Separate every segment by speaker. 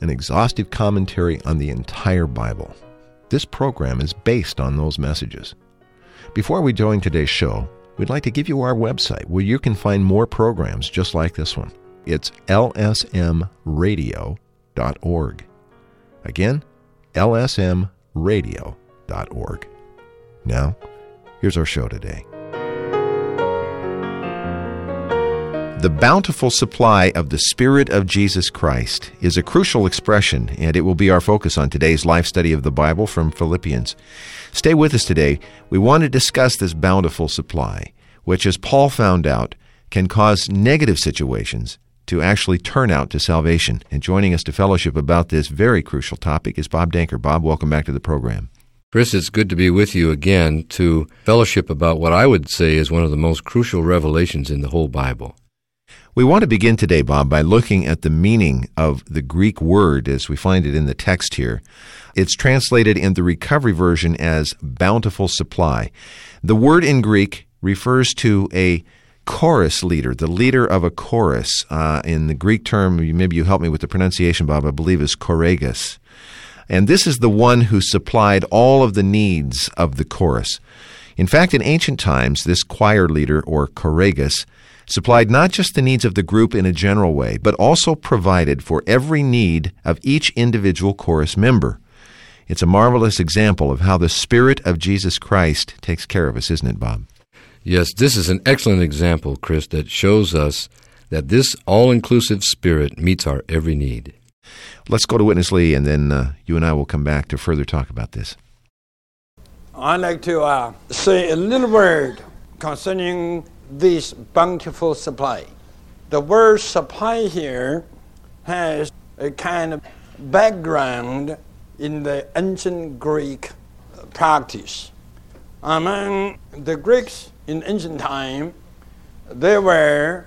Speaker 1: an exhaustive commentary on the entire Bible. This program is based on those messages. Before we join today's show, we'd like to give you our website where you can find more programs just like this one. It's lsmradio.org. Again, lsmradio.org. Now, here's our show today. The bountiful supply of the Spirit of Jesus Christ is a crucial expression, and it will be our focus on today's life study of the Bible from Philippians. Stay with us today. We want to discuss this bountiful supply, which, as Paul found out, can cause negative situations to actually turn out to salvation. And joining us to fellowship about this very crucial topic is Bob Danker. Bob, welcome back to the program.
Speaker 2: Chris, it's good to be with you again to fellowship about what I would say is one of the most crucial revelations in the whole Bible.
Speaker 1: We want to begin today, Bob, by looking at the meaning of the Greek word as we find it in the text here. It's translated in the recovery version as bountiful supply. The word in Greek refers to a chorus leader, the leader of a chorus. Uh, in the Greek term, maybe you help me with the pronunciation, Bob, I believe is choragus. And this is the one who supplied all of the needs of the chorus. In fact, in ancient times, this choir leader, or choragus, supplied not just the needs of the group in a general way, but also provided for every need of each individual chorus member. It's a marvelous example of how the Spirit of Jesus Christ takes care of us, isn't it, Bob?
Speaker 2: Yes, this is an excellent example, Chris, that shows us that this all inclusive Spirit meets our every need.
Speaker 1: Let's go to Witness Lee, and then uh, you and I will come back to further talk about this.
Speaker 3: I'd like to uh, say a little word concerning this bountiful supply. The word supply here has a kind of background in the ancient Greek practice. Among the Greeks in ancient time, there were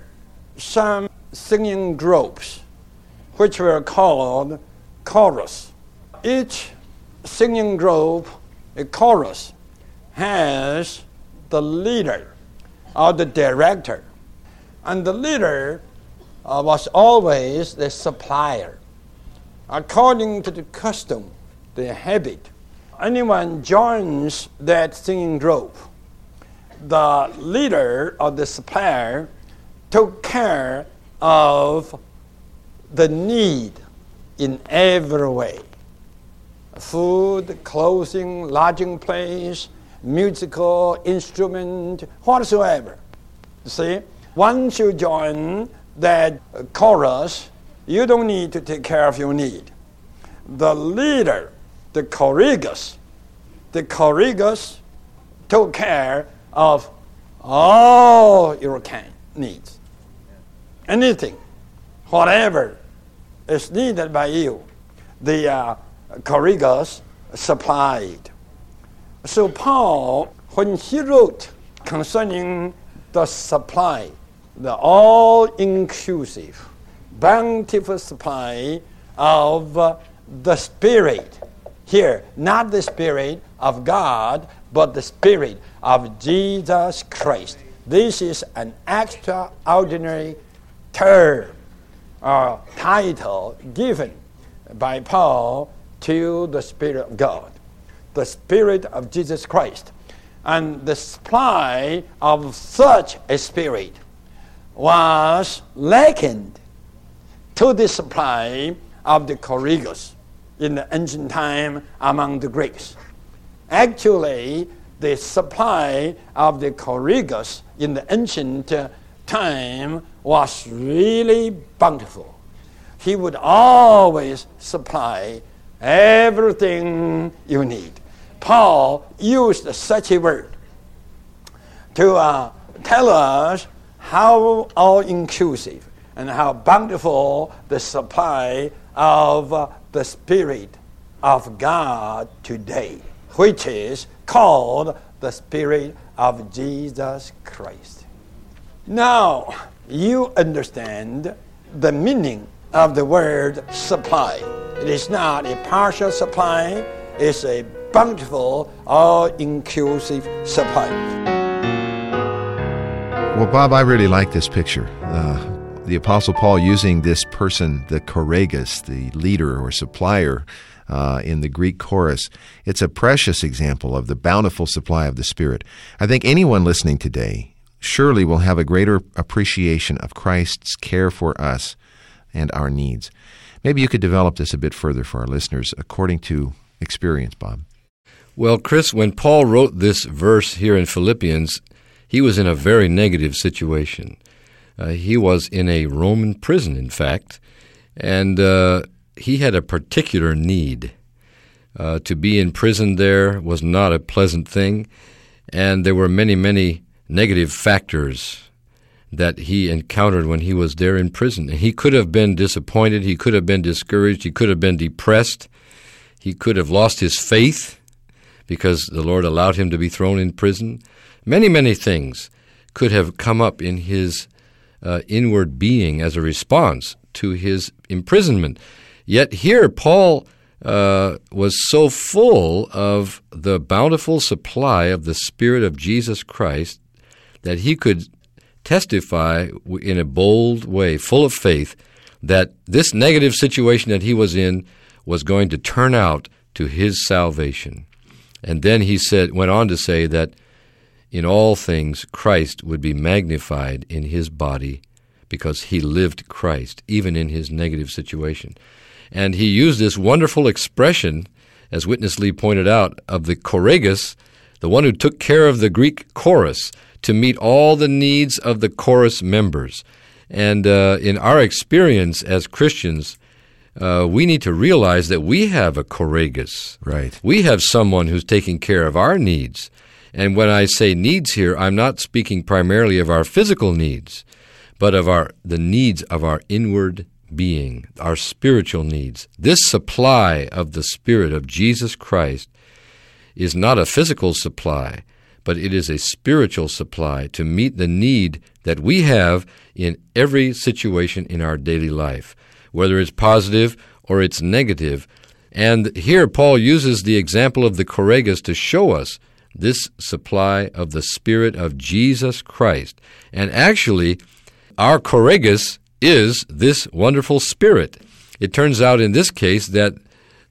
Speaker 3: some singing groups which were called chorus. Each singing group, a chorus, has the leader or the director. And the leader uh, was always the supplier. According to the custom, the habit, anyone joins that singing group, the leader or the supplier took care of the need in every way food, clothing, lodging place, musical instrument, whatsoever. See, once you join that chorus, you don't need to take care of your need. The leader, the choragus, the choragus took care of all your kind needs. Anything, whatever is needed by you, the uh, supplied. So, Paul, when he wrote concerning the supply, the all inclusive, bountiful supply of uh, the Spirit, here, not the Spirit of God, but the Spirit of Jesus Christ. This is an extraordinary term or title given by Paul to the Spirit of God the Spirit of Jesus Christ. And the supply of such a Spirit was likened to the supply of the choragus in the ancient time among the Greeks. Actually, the supply of the choragus in the ancient uh, time was really bountiful. He would always supply everything you need. Paul used such a word to uh, tell us how all inclusive and how bountiful the supply of uh, the Spirit of God today, which is called the Spirit of Jesus Christ. Now, you understand the meaning of the word supply. It is not a partial supply, it's a bountiful, all inclusive supply.
Speaker 1: Well, Bob, I really like this picture. Uh, the Apostle Paul using this person, the choragus, the leader or supplier uh, in the Greek chorus. It's a precious example of the bountiful supply of the Spirit. I think anyone listening today surely will have a greater appreciation of Christ's care for us and our needs. Maybe you could develop this a bit further for our listeners according to experience, Bob.
Speaker 2: Well, Chris, when Paul wrote this verse here in Philippians, he was in a very negative situation. Uh, he was in a Roman prison, in fact, and uh, he had a particular need. Uh, to be in prison there was not a pleasant thing, and there were many, many negative factors that he encountered when he was there in prison. He could have been disappointed, he could have been discouraged, he could have been depressed, he could have lost his faith because the Lord allowed him to be thrown in prison. Many, many things could have come up in his uh, inward being as a response to his imprisonment. Yet here, Paul uh, was so full of the bountiful supply of the Spirit of Jesus Christ that he could testify in a bold way, full of faith, that this negative situation that he was in was going to turn out to his salvation. And then he said, went on to say that in all things Christ would be magnified in his body because he lived Christ, even in his negative situation. And he used this wonderful expression, as Witness Lee pointed out, of the choragus, the one who took care of the Greek chorus to meet all the needs of the chorus members. And uh, in our experience as Christians, uh, we need to realize that we have a choragus.
Speaker 1: Right.
Speaker 2: We have someone who's taking care of our needs. And when I say needs here, I'm not speaking primarily of our physical needs, but of our the needs of our inward being, our spiritual needs. This supply of the Spirit of Jesus Christ is not a physical supply, but it is a spiritual supply to meet the need that we have in every situation in our daily life, whether it's positive or it's negative. And here Paul uses the example of the choragus to show us this supply of the Spirit of Jesus Christ. And actually, our choragus is this wonderful Spirit. It turns out in this case that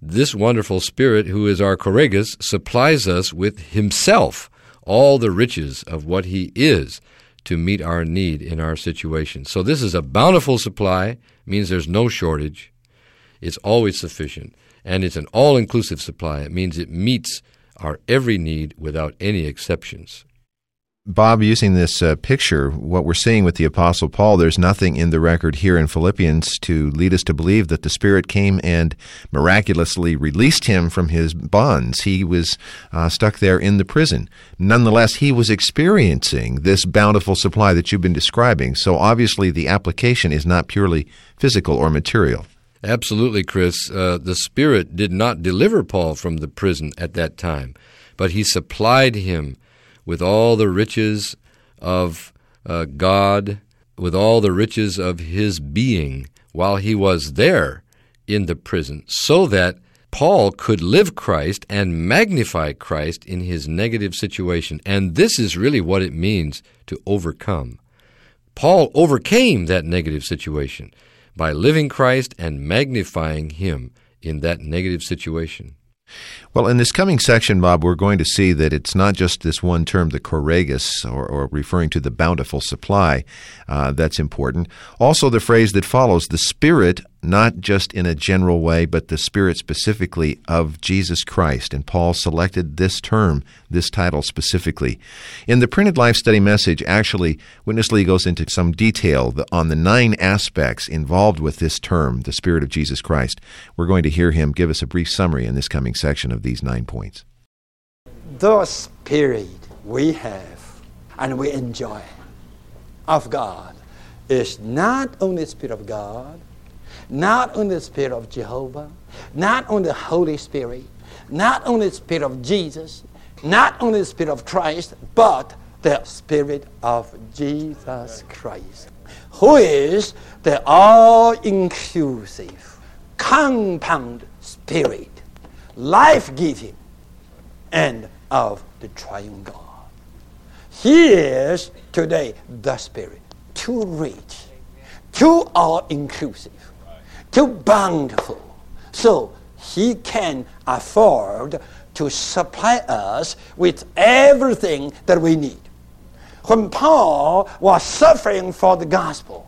Speaker 2: this wonderful Spirit, who is our choragus, supplies us with Himself all the riches of what He is to meet our need in our situation. So this is a bountiful supply, means there's no shortage. It's always sufficient. And it's an all inclusive supply. It means it meets our every need without any exceptions.
Speaker 1: Bob, using this uh, picture, what we're seeing with the Apostle Paul, there's nothing in the record here in Philippians to lead us to believe that the Spirit came and miraculously released him from his bonds. He was uh, stuck there in the prison. Nonetheless, he was experiencing this bountiful supply that you've been describing. So obviously, the application is not purely physical or material.
Speaker 2: Absolutely, Chris. Uh, the Spirit did not deliver Paul from the prison at that time, but he supplied him with all the riches of uh, God, with all the riches of his being while he was there in the prison, so that Paul could live Christ and magnify Christ in his negative situation. And this is really what it means to overcome. Paul overcame that negative situation by living Christ and magnifying him in that negative situation.
Speaker 1: Well, in this coming section, Bob, we're going to see that it's not just this one term, the choragus, or, or referring to the bountiful supply, uh, that's important. Also, the phrase that follows, the Spirit not just in a general way, but the Spirit specifically of Jesus Christ. And Paul selected this term, this title specifically. In the printed life study message, actually, Witness Lee goes into some detail on the nine aspects involved with this term, the Spirit of Jesus Christ. We're going to hear him give us a brief summary in this coming section of these nine points.
Speaker 3: The Spirit we have and we enjoy of God is not only the Spirit of God, not on the Spirit of Jehovah, not on the Holy Spirit, not only the Spirit of Jesus, not only the Spirit of Christ, but the Spirit of Jesus Christ, who is the all inclusive, compound Spirit, life giving, and of the triune God. He is today the Spirit too rich, too all inclusive, too bountiful. So he can afford to supply us with everything that we need. When Paul was suffering for the gospel,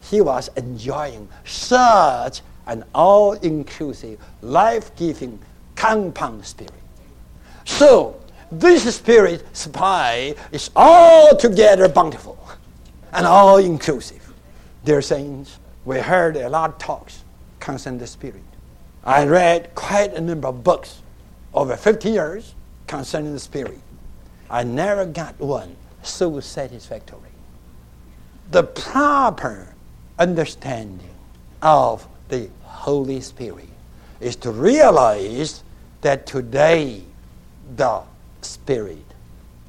Speaker 3: he was enjoying such an all inclusive, life giving, compound spirit. So, this spirit supply is altogether bountiful and all inclusive. Dear saints, we heard a lot of talks concerning the Spirit. I read quite a number of books over 50 years concerning the Spirit. I never got one so satisfactory. The proper understanding of the Holy Spirit is to realize that today the Spirit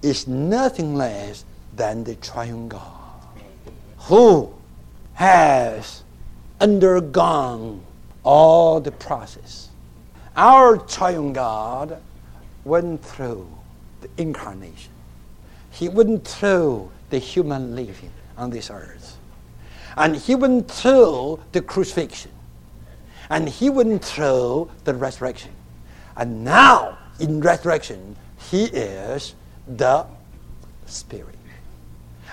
Speaker 3: is nothing less than the triune God who has undergone all the process. Our triune God went through the incarnation. He went through the human living on this earth. And he went through the crucifixion. And he went through the resurrection. And now, in resurrection, he is the Spirit.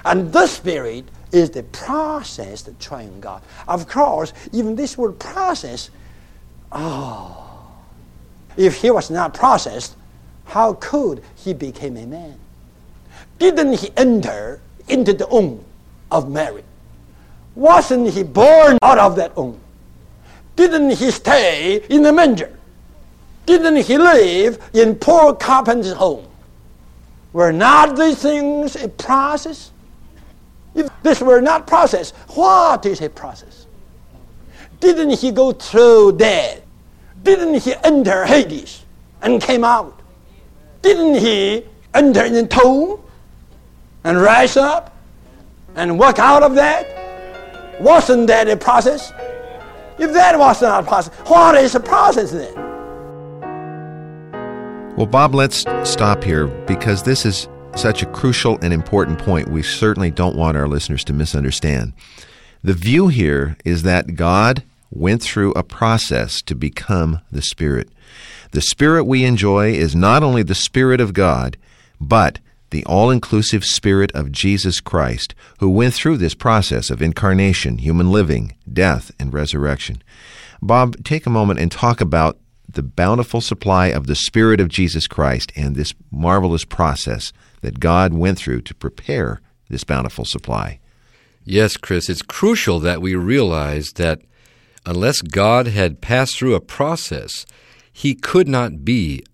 Speaker 3: And the Spirit is the process that triune God. Of course, even this word process, oh, if he was not processed, how could he become a man? Didn't he enter into the womb of Mary? Wasn't he born out of that womb? Didn't he stay in the manger? Didn't he live in poor carpenter's home? Were not these things a process? If this were not process, what is a process? Didn't he go through death? Didn't he enter Hades and came out? Didn't he enter in the tomb and rise up and walk out of that? Wasn't that a process? If that was not a process, what is a process then?
Speaker 1: Well, Bob, let's stop here because this is such a crucial and important point we certainly don't want our listeners to misunderstand. The view here is that God went through a process to become the Spirit. The Spirit we enjoy is not only the Spirit of God, but the all inclusive Spirit of Jesus Christ, who went through this process of incarnation, human living, death, and resurrection. Bob, take a moment and talk about the bountiful supply of the Spirit of Jesus Christ and this marvelous process that God went through to prepare this bountiful supply.
Speaker 2: Yes, Chris, it's crucial that we realize that unless God had passed through a process, he could not be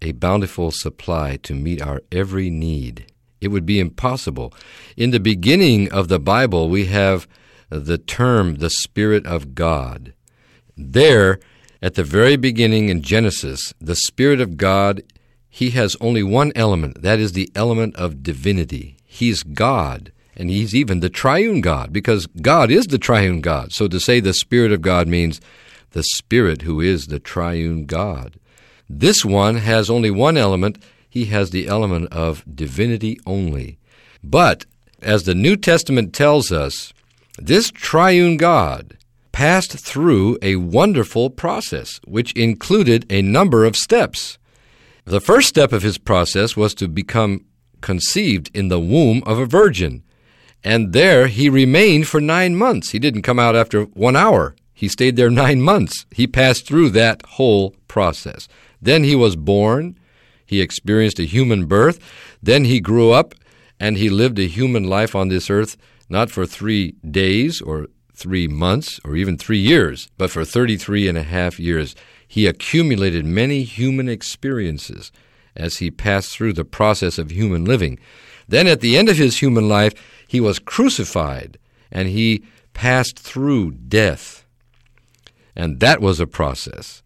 Speaker 2: a bountiful supply to meet our every need. It would be impossible. In the beginning of the Bible, we have the term the Spirit of God. There, at the very beginning in Genesis, the Spirit of God, He has only one element. That is the element of divinity. He's God, and He's even the triune God, because God is the triune God. So to say the Spirit of God means the Spirit who is the triune God. This one has only one element. He has the element of divinity only. But, as the New Testament tells us, this triune God, passed through a wonderful process, which included a number of steps. The first step of his process was to become conceived in the womb of a virgin. And there he remained for nine months. He didn't come out after one hour. He stayed there nine months. He passed through that whole process. Then he was born. He experienced a human birth. Then he grew up and he lived a human life on this earth, not for three days or three months or even three years, but for 33 and a half years. He accumulated many human experiences as he passed through the process of human living. Then at the end of his human life, he was crucified and he passed through death. And that was a process.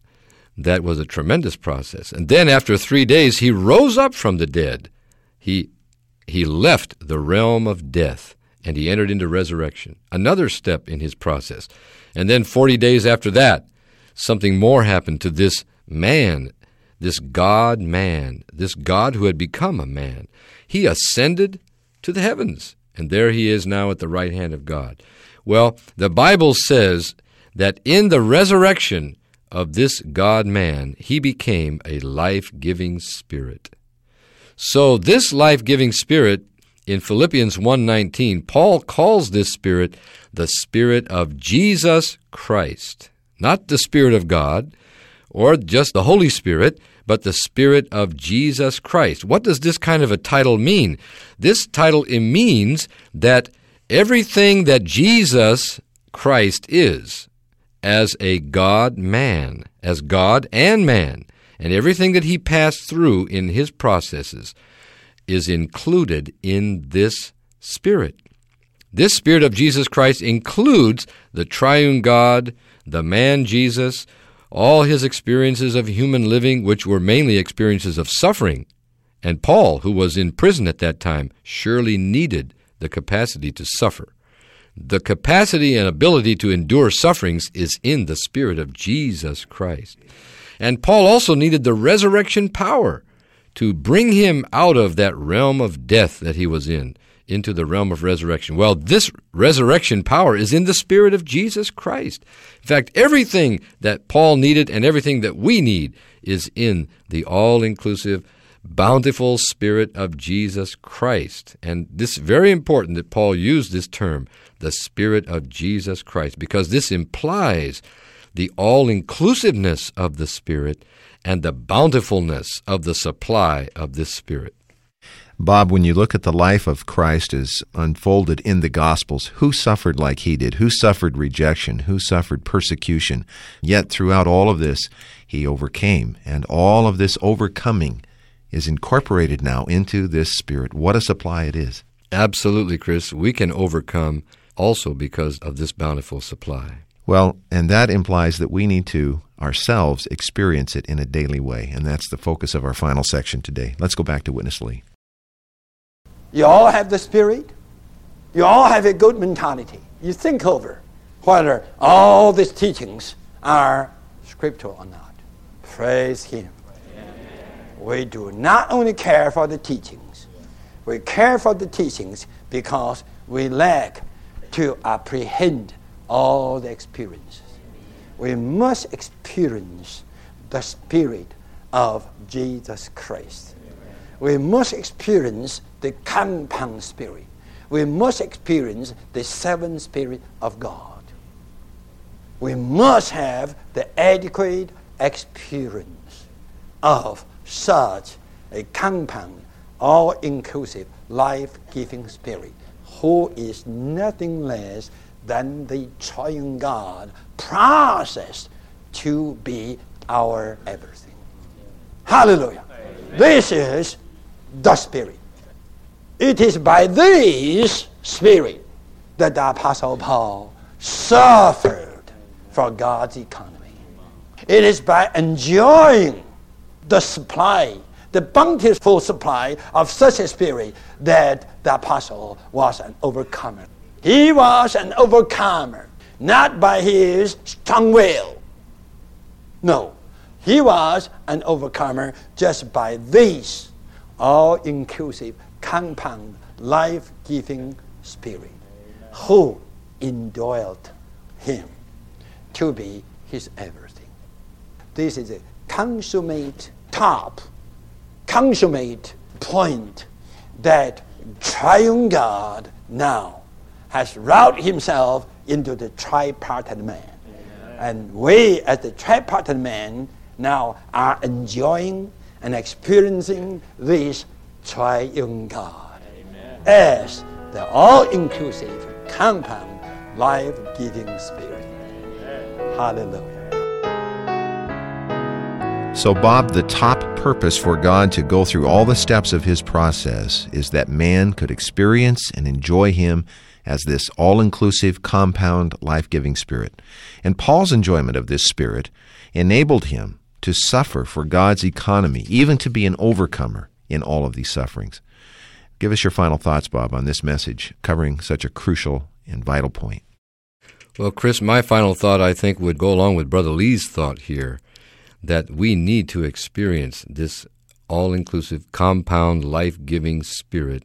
Speaker 2: That was a tremendous process. And then after three days, he rose up from the dead. He, he left the realm of death and he entered into resurrection. Another step in his process. And then 40 days after that, something more happened to this man, this God man, this God who had become a man. He ascended to the heavens, and there he is now at the right hand of God. Well, the Bible says that in the resurrection of this God man, he became a life giving spirit. So, this life giving spirit in Philippians 1:19, Paul calls this spirit the spirit of Jesus Christ, not the spirit of God or just the Holy Spirit, but the spirit of Jesus Christ. What does this kind of a title mean? This title it means that everything that Jesus Christ is as a God man, as God and man, and everything that he passed through in his processes is included in this Spirit. This Spirit of Jesus Christ includes the triune God, the man Jesus, all his experiences of human living, which were mainly experiences of suffering. And Paul, who was in prison at that time, surely needed the capacity to suffer. The capacity and ability to endure sufferings is in the Spirit of Jesus Christ. And Paul also needed the resurrection power to bring him out of that realm of death that he was in into the realm of resurrection. Well, this resurrection power is in the Spirit of Jesus Christ. In fact, everything that Paul needed and everything that we need is in the all inclusive, bountiful Spirit of Jesus Christ. And this is very important that Paul used this term, the Spirit of Jesus Christ, because this implies the all inclusiveness of the Spirit and the bountifulness of the supply of this Spirit.
Speaker 1: Bob, when you look at the life of Christ as unfolded in the Gospels, who suffered like he did? Who suffered rejection? Who suffered persecution? Yet throughout all of this, he overcame. And all of this overcoming is incorporated now into this Spirit. What a supply it is.
Speaker 2: Absolutely, Chris. We can overcome also because of this bountiful supply.
Speaker 1: Well, and that implies that we need to ourselves experience it in a daily way. And that's the focus of our final section today. Let's go back to Witness Lee.
Speaker 3: You all have the spirit. You all have a good mentality. You think over whether all these teachings are scriptural or not. Praise Him. We do not only care for the teachings, we care for the teachings because we lack to apprehend all the experiences. We must experience the Spirit of Jesus Christ. We must experience the compound Spirit. We must experience the seven Spirit of God. We must have the adequate experience of such a compound, all inclusive, life giving Spirit, who is nothing less than the triune God processed to be our everything. Hallelujah. This is the Spirit. It is by this Spirit that the Apostle Paul suffered for God's economy. It is by enjoying the supply, the bountiful supply of such a Spirit that the Apostle was an overcomer. He was an overcomer, not by his strong will. No, he was an overcomer just by this all inclusive, compound, life giving spirit who indwelt him to be his everything. This is a consummate top, consummate point that triune God now has wrought himself into the tripartite man. And we, as the tripartite man, now are enjoying and experiencing this triune God Amen. as the all-inclusive, compound, life-giving Spirit. Amen. Hallelujah.
Speaker 1: So, Bob, the top purpose for God to go through all the steps of his process is that man could experience and enjoy him as this all inclusive, compound, life giving spirit. And Paul's enjoyment of this spirit enabled him to suffer for God's economy, even to be an overcomer in all of these sufferings. Give us your final thoughts, Bob, on this message covering such a crucial and vital point.
Speaker 2: Well, Chris, my final thought I think would go along with Brother Lee's thought here that we need to experience this all inclusive, compound, life giving spirit.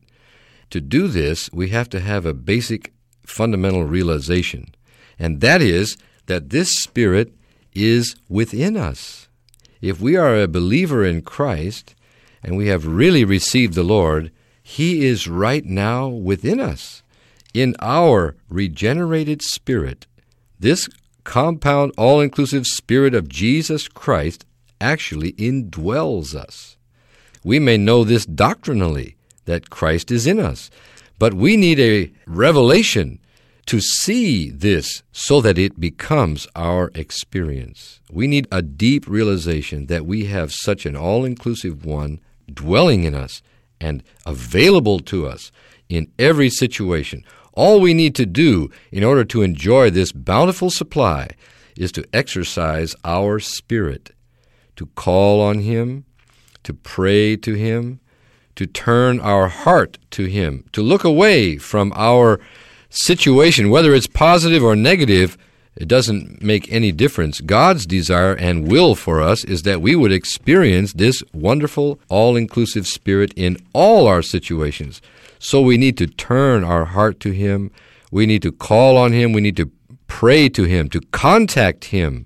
Speaker 2: To do this, we have to have a basic fundamental realization, and that is that this spirit is within us. If we are a believer in Christ and we have really received the Lord, He is right now within us. In our regenerated spirit, this compound, all inclusive Spirit of Jesus Christ actually indwells us. We may know this doctrinally, that Christ is in us, but we need a revelation to see this so that it becomes our experience. We need a deep realization that we have such an all inclusive one dwelling in us and available to us in every situation. All we need to do in order to enjoy this bountiful supply is to exercise our spirit, to call on Him, to pray to Him, to turn our heart to Him, to look away from our situation, whether it's positive or negative. It doesn't make any difference. God's desire and will for us is that we would experience this wonderful, all inclusive spirit in all our situations. So we need to turn our heart to Him. We need to call on Him. We need to pray to Him, to contact Him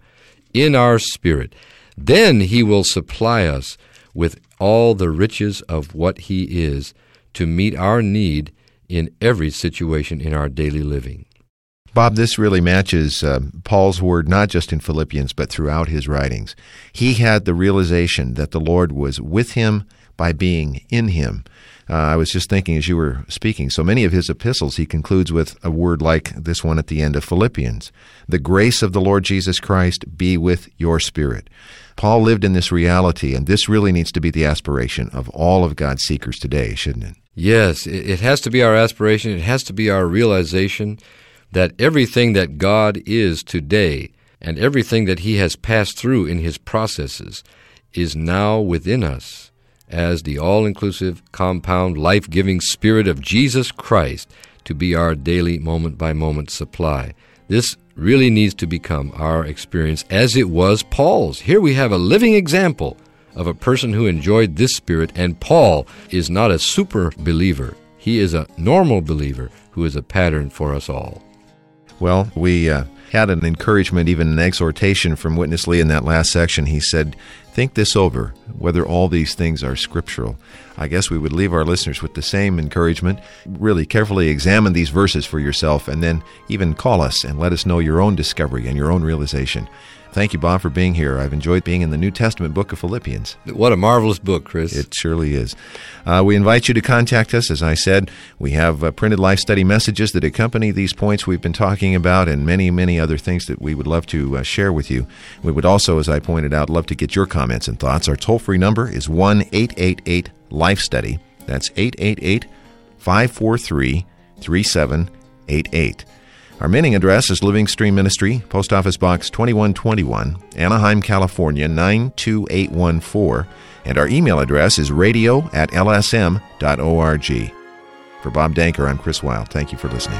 Speaker 2: in our spirit. Then He will supply us with all the riches of what He is to meet our need in every situation in our daily living.
Speaker 1: Bob, this really matches uh, Paul's word not just in Philippians, but throughout his writings. He had the realization that the Lord was with him by being in him. Uh, I was just thinking as you were speaking, so many of his epistles he concludes with a word like this one at the end of Philippians The grace of the Lord Jesus Christ be with your spirit. Paul lived in this reality, and this really needs to be the aspiration of all of God's seekers today, shouldn't it?
Speaker 2: Yes, it has to be our aspiration. It has to be our realization that everything that God is today and everything that He has passed through in His processes is now within us as the all inclusive, compound, life giving Spirit of Jesus Christ to be our daily moment by moment supply. This really needs to become our experience as it was Paul's. Here we have a living example of a person who enjoyed this Spirit, and Paul is not a super believer. He is a normal believer who is a pattern for us all.
Speaker 1: Well, we uh, had an encouragement, even an exhortation from Witness Lee in that last section. He said, Think this over, whether all these things are scriptural. I guess we would leave our listeners with the same encouragement. Really carefully examine these verses for yourself and then even call us and let us know your own discovery and your own realization. Thank you, Bob, for being here. I've enjoyed being in the New Testament book of Philippians.
Speaker 2: What a marvelous book, Chris.
Speaker 1: It surely is. Uh, we invite you to contact us. As I said, we have uh, printed life study messages that accompany these points we've been talking about and many, many other things that we would love to uh, share with you. We would also, as I pointed out, love to get your comments and thoughts. Our toll free number is 1 888 Life Study. That's 888 543 3788. Our mailing address is Living Stream Ministry, Post Office Box 2121, Anaheim, California 92814, and our email address is radio at lsm.org. For Bob Danker, I'm Chris Wilde. Thank you for listening.